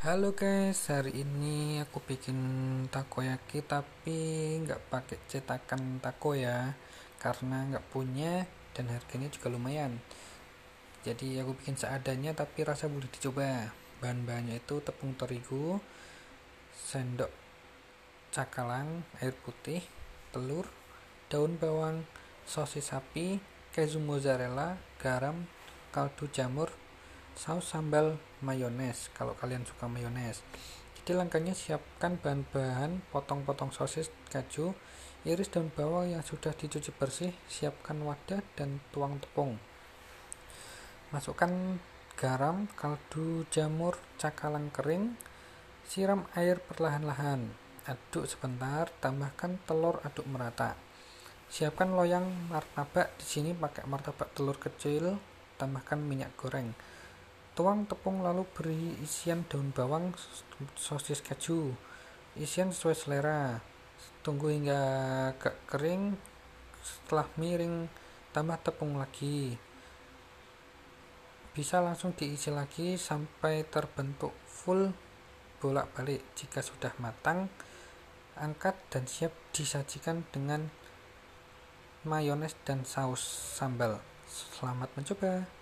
Halo guys, hari ini aku bikin takoyaki tapi nggak pakai cetakan tako ya, karena nggak punya dan harganya juga lumayan. Jadi aku bikin seadanya tapi rasa boleh dicoba. Bahan-bahannya itu tepung terigu, sendok cakalang, air putih, telur, daun bawang, sosis sapi, keju mozzarella, garam, kaldu jamur, saus sambal mayones kalau kalian suka mayones. Jadi langkahnya siapkan bahan-bahan potong-potong sosis keju iris daun bawang yang sudah dicuci bersih siapkan wadah dan tuang tepung. Masukkan garam kaldu jamur cakalang kering siram air perlahan-lahan aduk sebentar tambahkan telur aduk merata. Siapkan loyang martabak di sini pakai martabak telur kecil tambahkan minyak goreng Tuang tepung lalu beri isian daun bawang, sosis keju. Isian sesuai selera. Tunggu hingga agak kering. Setelah miring, tambah tepung lagi. Bisa langsung diisi lagi sampai terbentuk full bolak-balik. Jika sudah matang, angkat dan siap disajikan dengan mayones dan saus sambal. Selamat mencoba.